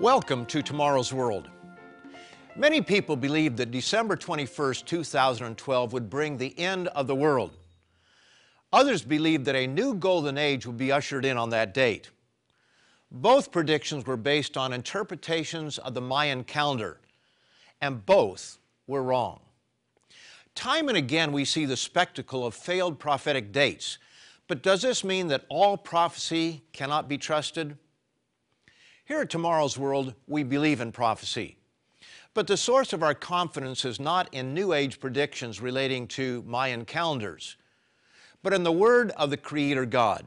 Welcome to Tomorrow's World. Many people believe that December 21st, 2012 would bring the end of the world. Others believe that a new golden age would be ushered in on that date. Both predictions were based on interpretations of the Mayan calendar, and both were wrong. Time and again we see the spectacle of failed prophetic dates, but does this mean that all prophecy cannot be trusted? Here at Tomorrow's World, we believe in prophecy. But the source of our confidence is not in New Age predictions relating to Mayan calendars, but in the Word of the Creator God.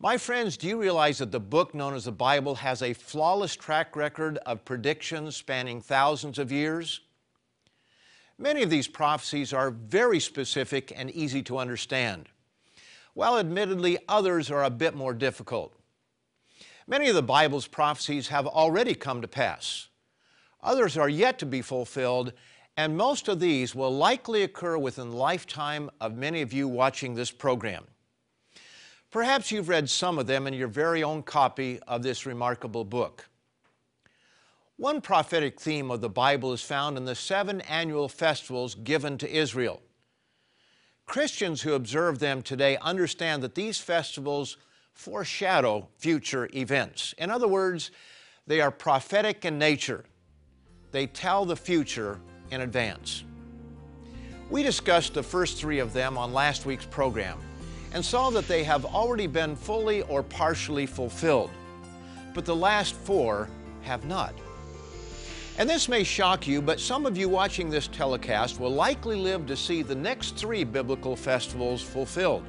My friends, do you realize that the book known as the Bible has a flawless track record of predictions spanning thousands of years? Many of these prophecies are very specific and easy to understand, while admittedly others are a bit more difficult. Many of the Bible's prophecies have already come to pass. Others are yet to be fulfilled, and most of these will likely occur within the lifetime of many of you watching this program. Perhaps you've read some of them in your very own copy of this remarkable book. One prophetic theme of the Bible is found in the seven annual festivals given to Israel. Christians who observe them today understand that these festivals foreshadow future events. In other words, they are prophetic in nature. They tell the future in advance. We discussed the first three of them on last week's program and saw that they have already been fully or partially fulfilled, but the last four have not. And this may shock you, but some of you watching this telecast will likely live to see the next three biblical festivals fulfilled.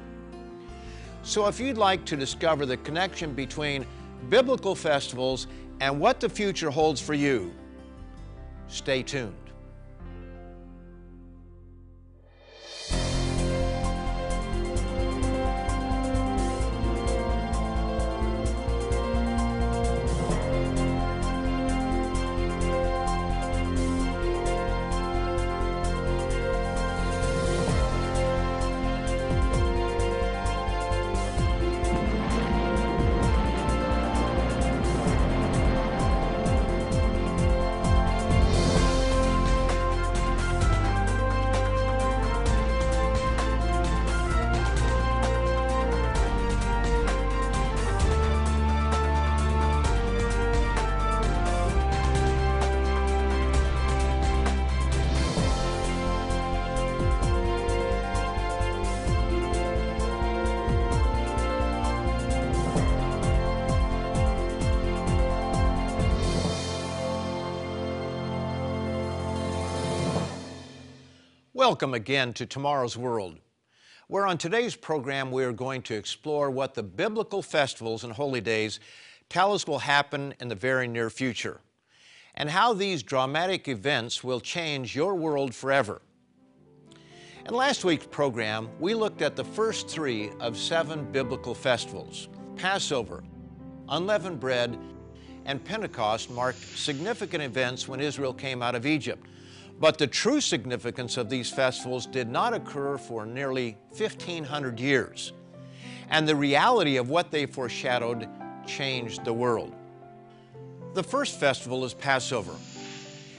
So if you'd like to discover the connection between biblical festivals and what the future holds for you, stay tuned. Welcome again to Tomorrow's World, where on today's program we are going to explore what the biblical festivals and holy days tell us will happen in the very near future, and how these dramatic events will change your world forever. In last week's program, we looked at the first three of seven biblical festivals Passover, unleavened bread, and Pentecost marked significant events when Israel came out of Egypt but the true significance of these festivals did not occur for nearly 1,500 years. And the reality of what they foreshadowed changed the world. The first festival is Passover.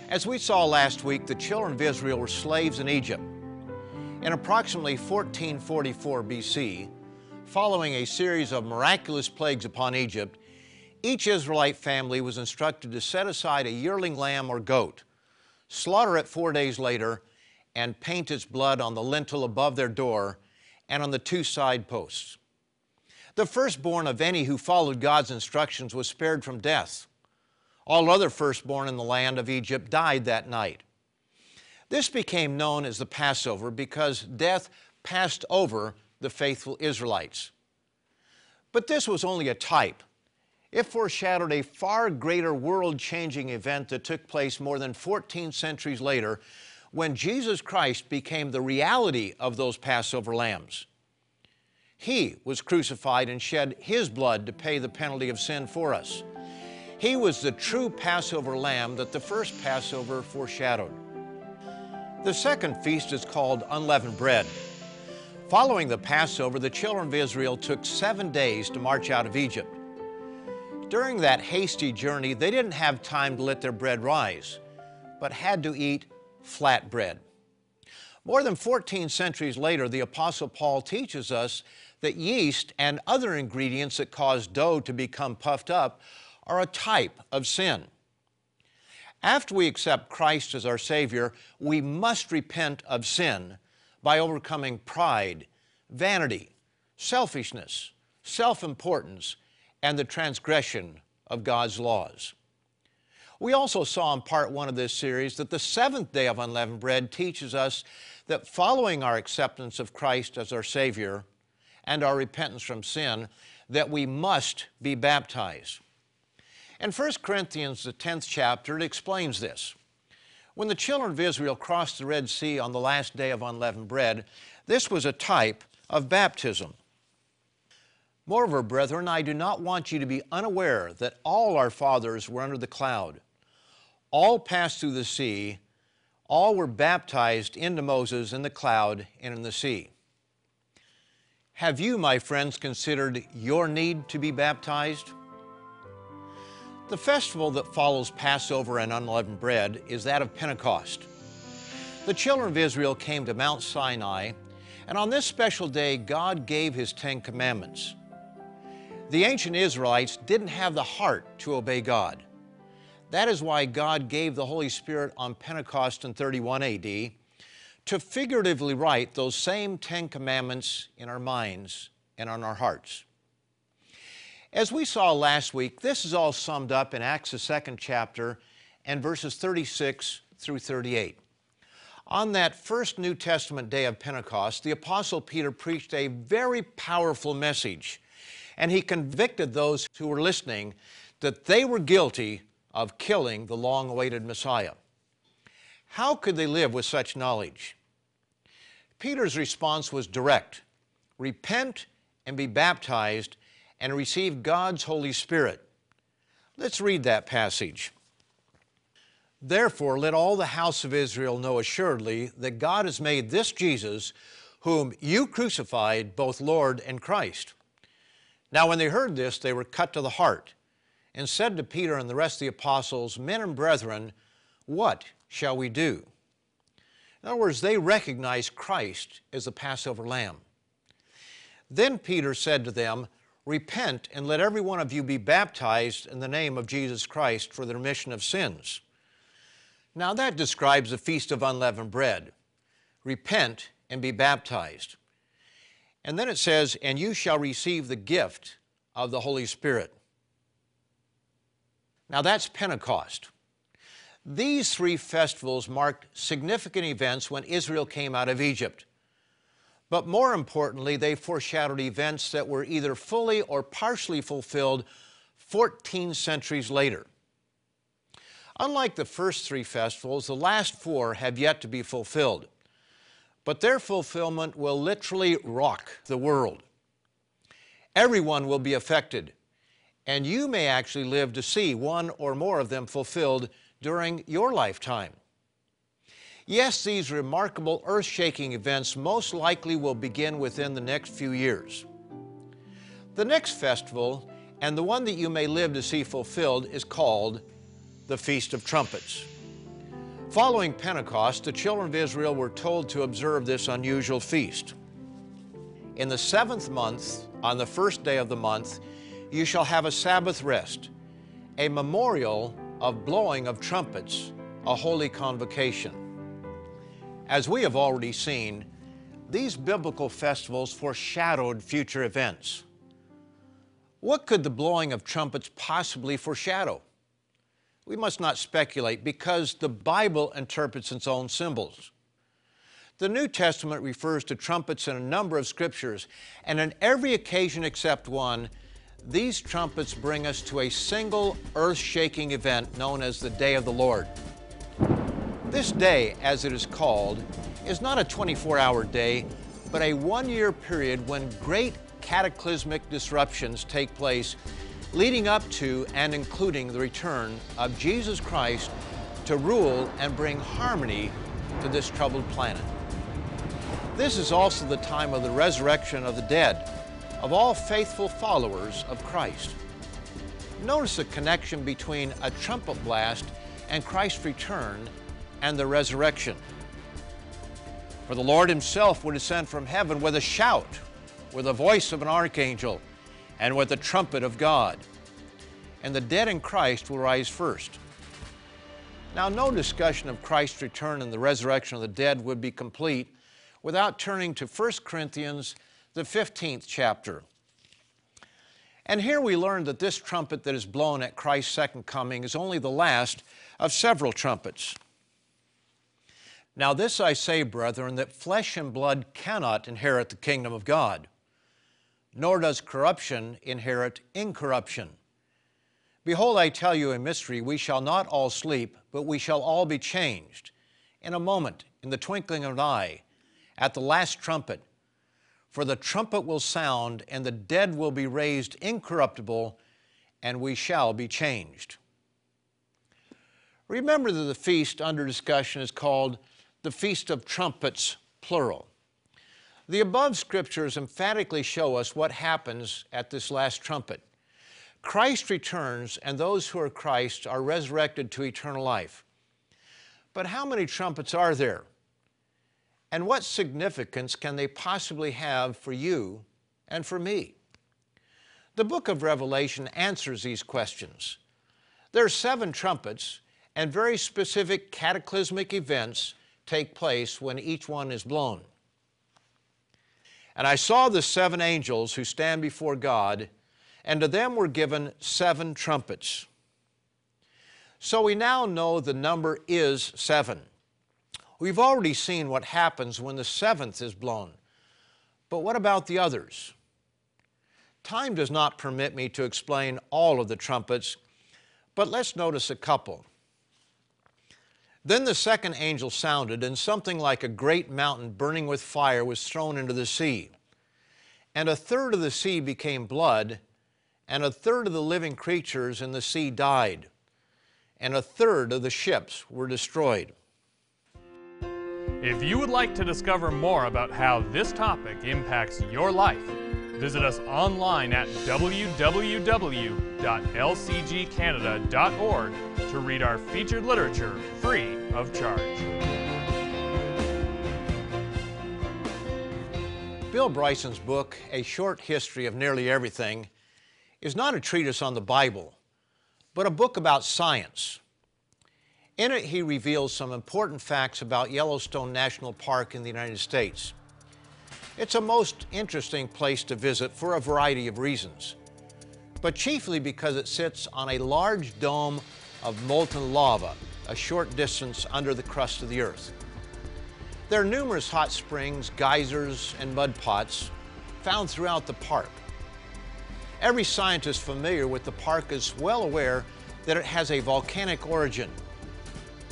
As we saw last week, the children of Israel were slaves in Egypt. In approximately 1444 BC, following a series of miraculous plagues upon Egypt, each Israelite family was instructed to set aside a yearling lamb or goat slaughter it four days later, and paint its blood on the lintel above their door and on the two side posts. The firstborn of any who followed God's instructions was spared from death. All other firstborn in the land of Egypt died that night. This became known as the Passover because death passed over the faithful Israelites. But this was only a type it foreshadowed a far greater world changing event that took place more than 14 centuries later when Jesus Christ became the reality of those Passover lambs. He was crucified and shed His blood to pay the penalty of sin for us. He was the true Passover lamb that the first Passover foreshadowed. The second feast is called unleavened bread. Following the Passover, the children of Israel took seven days to march out of Egypt. During that hasty journey, they didn't have time to let their bread rise, but had to eat flat bread. More than 14 centuries later, the Apostle Paul teaches us that yeast and other ingredients that cause dough to become puffed up are a type of sin. After we accept Christ as our Savior, we must repent of sin by overcoming pride, vanity, selfishness, self importance, and the transgression of God's laws. We also saw in part one of this series that the seventh day of unleavened bread teaches us that following our acceptance of Christ as our Savior and our repentance from sin, that we must be baptized. In 1 Corinthians, the 10th chapter, it explains this. When the children of Israel crossed the Red Sea on the last day of unleavened bread, this was a type of baptism. Moreover, brethren, I do not want you to be unaware that all our fathers were under the cloud. All passed through the sea, all were baptized into Moses in the cloud and in the sea. Have you, my friends, considered your need to be baptized? The festival that follows Passover and unleavened bread is that of Pentecost. The children of Israel came to Mount Sinai, and on this special day, God gave His Ten Commandments. The ancient Israelites didn't have the heart to obey God. That is why God gave the Holy Spirit on Pentecost in 31 AD to figuratively write those same Ten Commandments in our minds and on our hearts. As we saw last week, this is all summed up in Acts, the second chapter, and verses 36 through 38. On that first New Testament day of Pentecost, the Apostle Peter preached a very powerful message and he convicted those who were listening that they were guilty of killing the long awaited Messiah. How could they live with such knowledge? Peter's response was direct repent and be baptized and receive God's Holy Spirit. Let's read that passage. Therefore, let all the house of Israel know assuredly that God has made this Jesus, whom you crucified, both Lord and Christ. Now, when they heard this, they were cut to the heart and said to Peter and the rest of the apostles, Men and brethren, what shall we do? In other words, they recognized Christ as the Passover lamb. Then Peter said to them, Repent and let every one of you be baptized in the name of Jesus Christ for the remission of sins. Now that describes the Feast of Unleavened Bread. Repent and be baptized. And then it says, And you shall receive the gift of the Holy Spirit. Now that's Pentecost. These three festivals marked significant events when Israel came out of Egypt. But more importantly, they foreshadowed events that were either fully or partially fulfilled 14 centuries later. Unlike the first three festivals, the last four have yet to be fulfilled but their fulfillment will literally rock the world. Everyone will be affected, and you may actually live to see one or more of them fulfilled during your lifetime. Yes, these remarkable earth shaking events most likely will begin within the next few years. The next festival, and the one that you may live to see fulfilled, is called the Feast of Trumpets. Following Pentecost, the children of Israel were told to observe this unusual feast. In the seventh month, on the first day of the month, you shall have a Sabbath rest, a memorial of blowing of trumpets, a holy convocation. As we have already seen, these biblical festivals foreshadowed future events. What could the blowing of trumpets possibly foreshadow? We must not speculate because the Bible interprets its own symbols. The New Testament refers to trumpets in a number of scriptures, and on every occasion except one, these trumpets bring us to a single earth shaking event known as the Day of the Lord. This day, as it is called, is not a 24 hour day, but a one year period when great cataclysmic disruptions take place leading up to and including the return of Jesus Christ to rule and bring harmony to this troubled planet. This is also the time of the resurrection of the dead, of all faithful followers of Christ. Notice the connection between a trumpet blast and Christ's return and the resurrection. For the Lord himself would descend from heaven with a shout, with the voice of an archangel, and with the trumpet of God. And the dead in Christ will rise first. Now, no discussion of Christ's return and the resurrection of the dead would be complete without turning to 1 Corinthians, the 15th chapter. And here we learn that this trumpet that is blown at Christ's second coming is only the last of several trumpets. Now, this I say, brethren, that flesh and blood cannot inherit the kingdom of God, nor does corruption inherit incorruption. Behold, I tell you a mystery. We shall not all sleep, but we shall all be changed in a moment, in the twinkling of an eye, at the last trumpet. For the trumpet will sound, and the dead will be raised incorruptible, and we shall be changed. Remember that the feast under discussion is called the Feast of Trumpets, plural. The above scriptures emphatically show us what happens at this last trumpet. Christ returns, and those who are Christ are resurrected to eternal life. But how many trumpets are there? And what significance can they possibly have for you and for me? The book of Revelation answers these questions. There are seven trumpets, and very specific cataclysmic events take place when each one is blown. And I saw the seven angels who stand before God, and to them were given seven trumpets. So we now know the number is seven. We've already seen what happens when the seventh is blown. But what about the others? Time does not permit me to explain all of the trumpets, but let's notice a couple. Then the second angel sounded, and something like a great mountain burning with fire was thrown into the sea. And a third of the sea became blood, and a third of the living creatures in the sea died, and a third of the ships were destroyed. If you would like to discover more about how this topic impacts your life, visit us online at www.lcgcanada.org to read our featured literature free of charge. Bill Bryson's book, A Short History of Nearly Everything, is not a treatise on the Bible, but a book about science in it, he reveals some important facts about Yellowstone National Park in the United States. It's a most interesting place to visit for a variety of reasons, but chiefly because it sits on a large dome of molten lava a short distance under the crust of the earth. There are numerous hot springs, geysers, and mud pots found throughout the park. Every scientist familiar with the park is well aware that it has a volcanic origin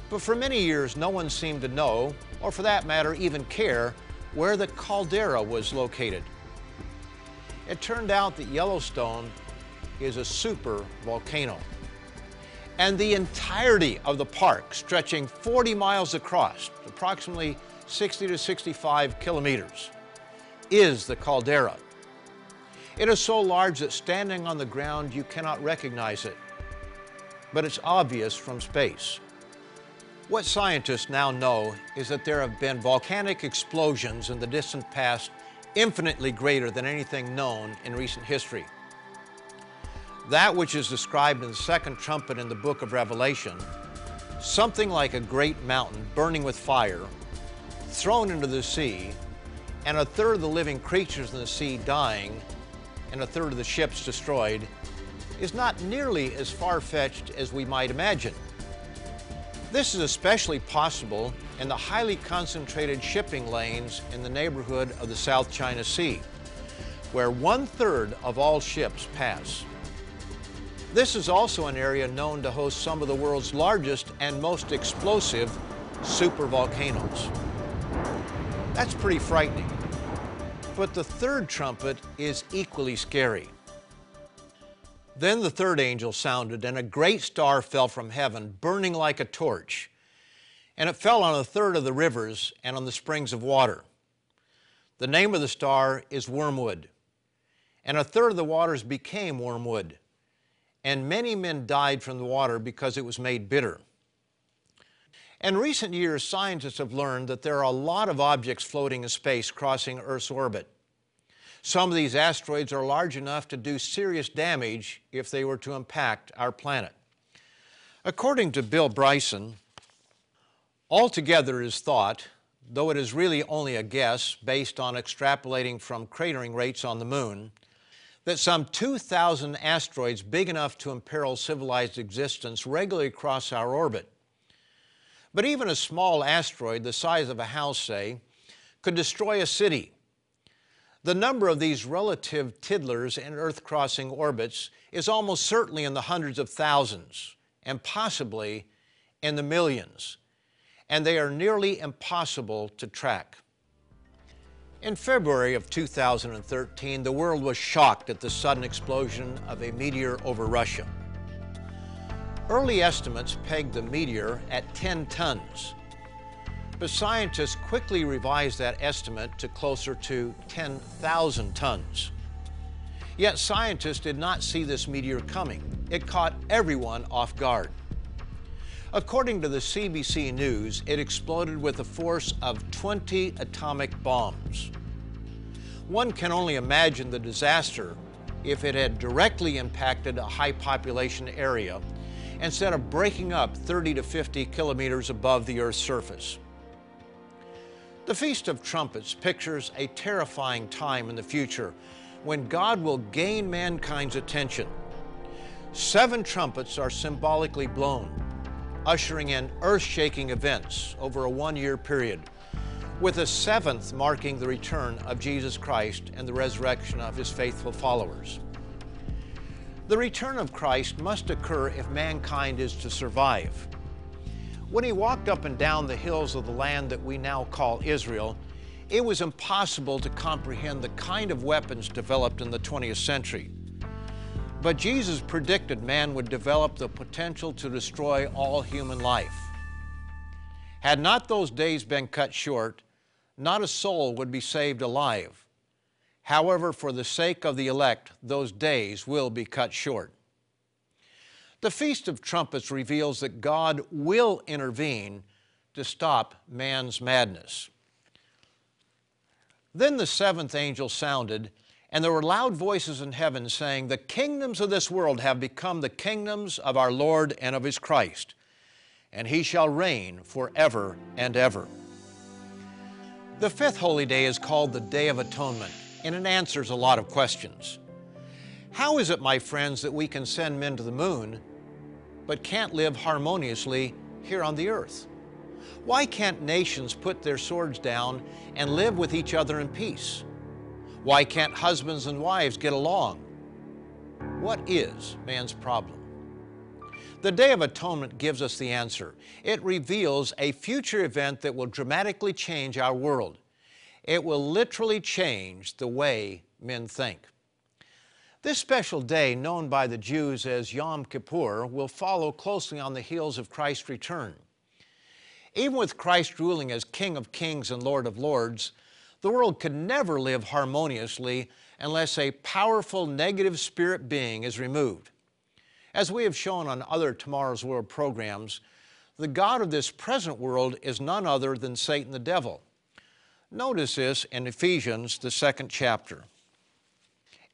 but for many years, no one seemed to know, or for that matter, even care, where the caldera was located. It turned out that Yellowstone is a super volcano. And the entirety of the park, stretching 40 miles across, approximately 60 to 65 kilometers, is the caldera. It is so large that standing on the ground you cannot recognize it, but it's obvious from space. What scientists now know is that there have been volcanic explosions in the distant past infinitely greater than anything known in recent history. That which is described in the second trumpet in the book of Revelation, something like a great mountain burning with fire, thrown into the sea, and a third of the living creatures in the sea dying, and a third of the ships destroyed, is not nearly as far-fetched as we might imagine. This is especially possible in the highly concentrated shipping lanes in the neighborhood of the South China Sea, where one-third of all ships pass. This is also an area known to host some of the world's largest and most explosive supervolcanoes. That's pretty frightening. But the third trumpet is equally scary. Then the third angel sounded, and a great star fell from heaven, burning like a torch. And it fell on a third of the rivers and on the springs of water. The name of the star is Wormwood. And a third of the waters became wormwood. and many men died from the water because it was made bitter. In recent years, scientists have learned that there are a lot of objects floating in space crossing Earth's orbit. Some of these asteroids are large enough to do serious damage if they were to impact our planet. According to Bill Bryson, altogether is thought, though it is really only a guess based on extrapolating from cratering rates on the moon, that some 2,000 asteroids big enough to imperil civilized existence regularly cross our orbit. But even a small asteroid the size of a house, say, could destroy a city. The number of these relative tiddlers in Earth crossing orbits is almost certainly in the hundreds of thousands and possibly in the millions, and they are nearly impossible to track. In February of 2013, the world was shocked at the sudden explosion of a meteor over Russia. Early estimates pegged the meteor at 10 tons, but scientists quickly revised that estimate to closer to 10,000 tons. Yet scientists did not see this meteor coming. It caught everyone off guard. According to the CBC News, it exploded with a force of 20 atomic bombs. One can only imagine the disaster if it had directly impacted a high population area instead of breaking up 30 to 50 kilometers above the Earth's surface. The Feast of Trumpets pictures a terrifying time in the future when God will gain mankind's attention. Seven trumpets are symbolically blown, ushering in earth shaking events over a one year period, with the seventh marking the return of Jesus Christ and the resurrection of his faithful followers. The return of Christ must occur if mankind is to survive. When he walked up and down the hills of the land that we now call Israel, it was impossible to comprehend the kind of weapons developed in the 20th century. But Jesus predicted man would develop the potential to destroy all human life. Had not those days been cut short, not a soul would be saved alive. However, for the sake of the elect, those days will be cut short. The Feast of Trumpets reveals that God will intervene to stop man's madness. Then the seventh angel sounded, and there were loud voices in heaven saying, The kingdoms of this world have become the kingdoms of our Lord and of his Christ, and he shall reign forever and ever. The fifth holy day is called the Day of Atonement and it answers a lot of questions. How is it, my friends, that we can send men to the moon but can't live harmoniously here on the earth? Why can't nations put their swords down and live with each other in peace? Why can't husbands and wives get along? What is man's problem? The Day of Atonement gives us the answer. It reveals a future event that will dramatically change our world. It will literally change the way men think. This special day, known by the Jews as Yom Kippur, will follow closely on the heels of Christ's return. Even with Christ ruling as King of Kings and Lord of Lords, the world could never live harmoniously unless a powerful negative spirit being is removed. As we have shown on other Tomorrow's World programs, the God of this present world is none other than Satan the devil. Notice this in Ephesians, the second chapter.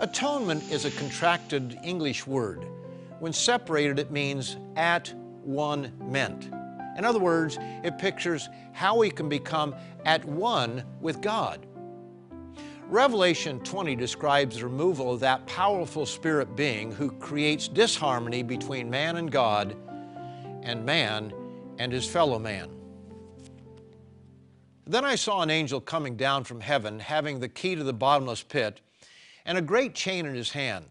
Atonement is a contracted English word. When separated, it means at one meant. In other words, it pictures how we can become at one with God. Revelation 20 describes the removal of that powerful spirit being who creates disharmony between man and God and man and his fellow man. Then I saw an angel coming down from heaven, having the key to the bottomless pit and a great chain in his hand.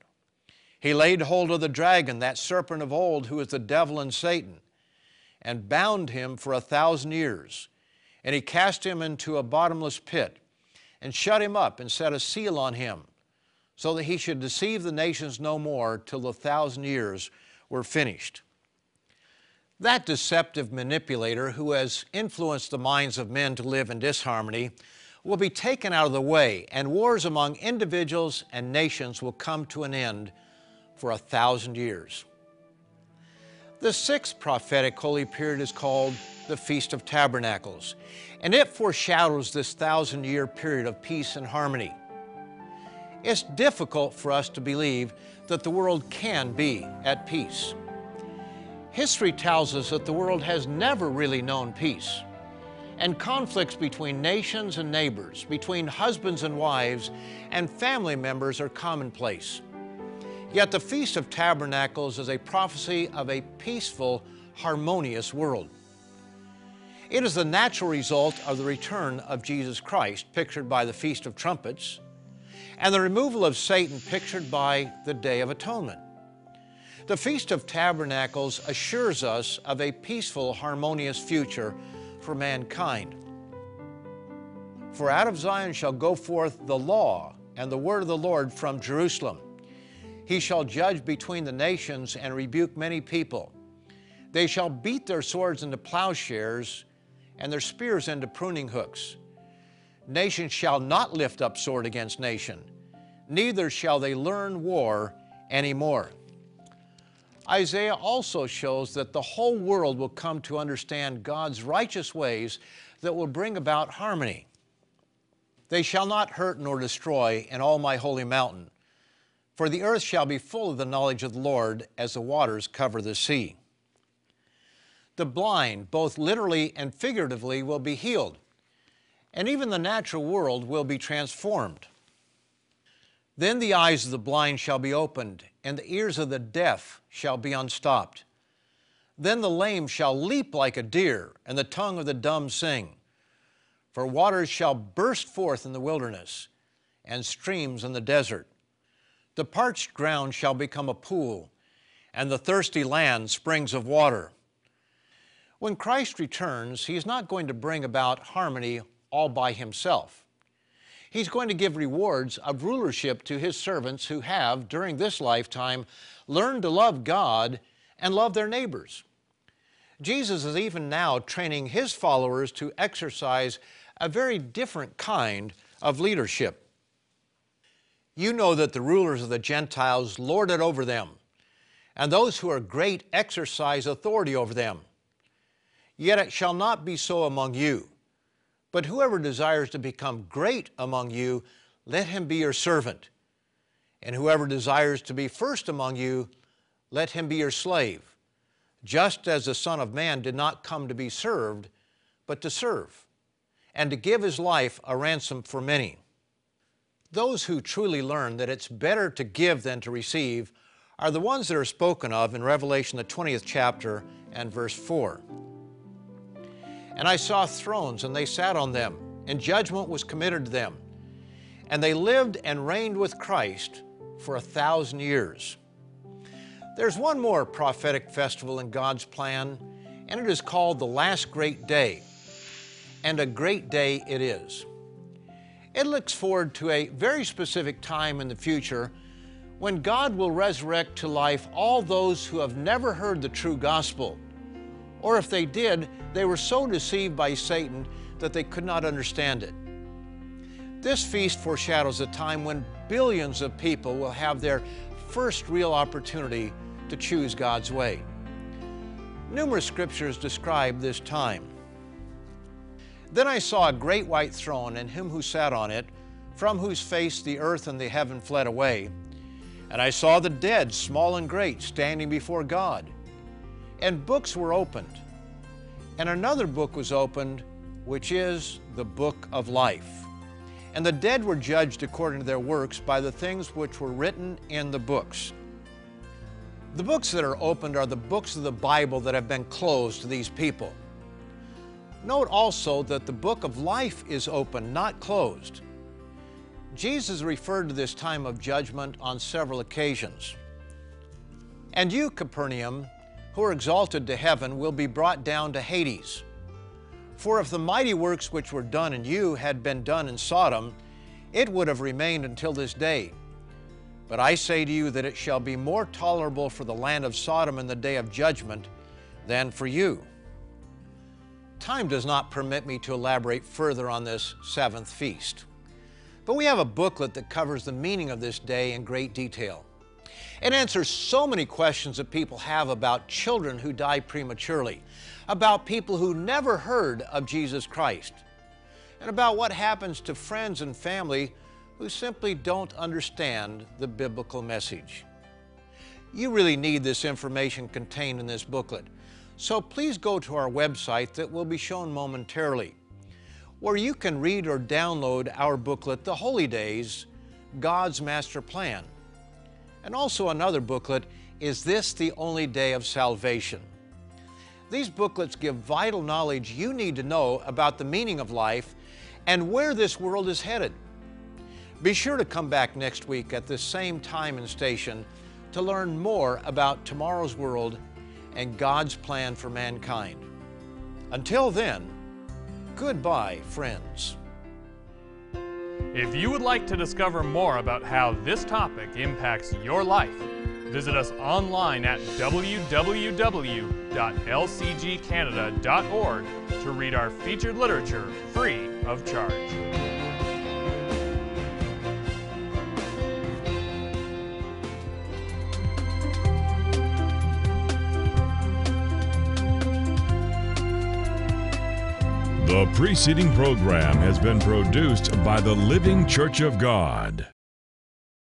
He laid hold of the dragon, that serpent of old, who is the devil and Satan, and bound him for a thousand years. And he cast him into a bottomless pit, and shut him up, and set a seal on him, so that he should deceive the nations no more till the thousand years were finished. That deceptive manipulator who has influenced the minds of men to live in disharmony will be taken out of the way, and wars among individuals and nations will come to an end for a thousand years. The sixth prophetic holy period is called the Feast of Tabernacles, and it foreshadows this thousand year period of peace and harmony. It's difficult for us to believe that the world can be at peace. History tells us that the world has never really known peace, and conflicts between nations and neighbors, between husbands and wives, and family members are commonplace. Yet the Feast of Tabernacles is a prophecy of a peaceful, harmonious world. It is the natural result of the return of Jesus Christ, pictured by the Feast of Trumpets, and the removal of Satan, pictured by the Day of Atonement. The Feast of Tabernacles assures us of a peaceful, harmonious future for mankind. For out of Zion shall go forth the law and the word of the Lord from Jerusalem. He shall judge between the nations and rebuke many people. They shall beat their swords into plowshares and their spears into pruning hooks. Nation shall not lift up sword against nation, neither shall they learn war any more. Isaiah also shows that the whole world will come to understand God's righteous ways that will bring about harmony. They shall not hurt nor destroy in all my holy mountain for the earth shall be full of the knowledge of the Lord as the waters cover the sea. The blind, both literally and figuratively, will be healed, and even the natural world will be transformed. Then the eyes of the blind shall be opened, and the ears of the deaf shall be unstopped. Then the lame shall leap like a deer, and the tongue of the dumb sing. For waters shall burst forth in the wilderness, and streams in the desert. The parched ground shall become a pool, and the thirsty land springs of water. When Christ returns, He is not going to bring about harmony all by Himself. He's going to give rewards of rulership to His servants who have, during this lifetime, learned to love God and love their neighbors. Jesus is even now training His followers to exercise a very different kind of leadership. You know that the rulers of the Gentiles lord it over them, and those who are great exercise authority over them. Yet it shall not be so among you. But whoever desires to become great among you, let him be your servant. And whoever desires to be first among you, let him be your slave, just as the Son of Man did not come to be served, but to serve, and to give his life a ransom for many. Those who truly learn that it's better to give than to receive are the ones that are spoken of in Revelation, the 20th chapter and verse 4. And I saw thrones, and they sat on them, and judgment was committed to them. And they lived and reigned with Christ for a thousand years. There's one more prophetic festival in God's plan, and it is called the Last Great Day. And a great day it is. It looks forward to a very specific time in the future when God will resurrect to life all those who have never heard the true gospel. Or if they did, they were so deceived by Satan that they could not understand it. This feast foreshadows a time when billions of people will have their first real opportunity to choose God's way. Numerous scriptures describe this time. Then I saw a great white throne and him who sat on it, from whose face the earth and the heaven fled away. And I saw the dead, small and great, standing before God. And books were opened. And another book was opened, which is the book of life. And the dead were judged according to their works by the things which were written in the books. The books that are opened are the books of the Bible that have been closed to these people. Note also that the book of life is open, not closed. Jesus referred to this time of judgment on several occasions. And you, Capernaum, who are exalted to heaven, will be brought down to Hades. For if the mighty works which were done in you had been done in Sodom, it would have remained until this day. But I say to you that it shall be more tolerable for the land of Sodom in the day of judgment than for you. Time does not permit me to elaborate further on this seventh feast. But we have a booklet that covers the meaning of this day in great detail. It answers so many questions that people have about children who die prematurely, about people who never heard of Jesus Christ, and about what happens to friends and family who simply don't understand the biblical message. You really need this information contained in this booklet, so please go to our website that will be shown momentarily, where you can read or download our booklet, The Holy Days God's Master Plan. And also another booklet, Is This the Only Day of Salvation? These booklets give vital knowledge you need to know about the meaning of life and where this world is headed. Be sure to come back next week at the same time and station to learn more about tomorrow's world and God's plan for mankind. Until then, goodbye, friends. If you would like to discover more about how this topic impacts your life, visit us online at www.lcgcanada.org to read our featured literature free of charge. The preceding program has been produced by the Living Church of God.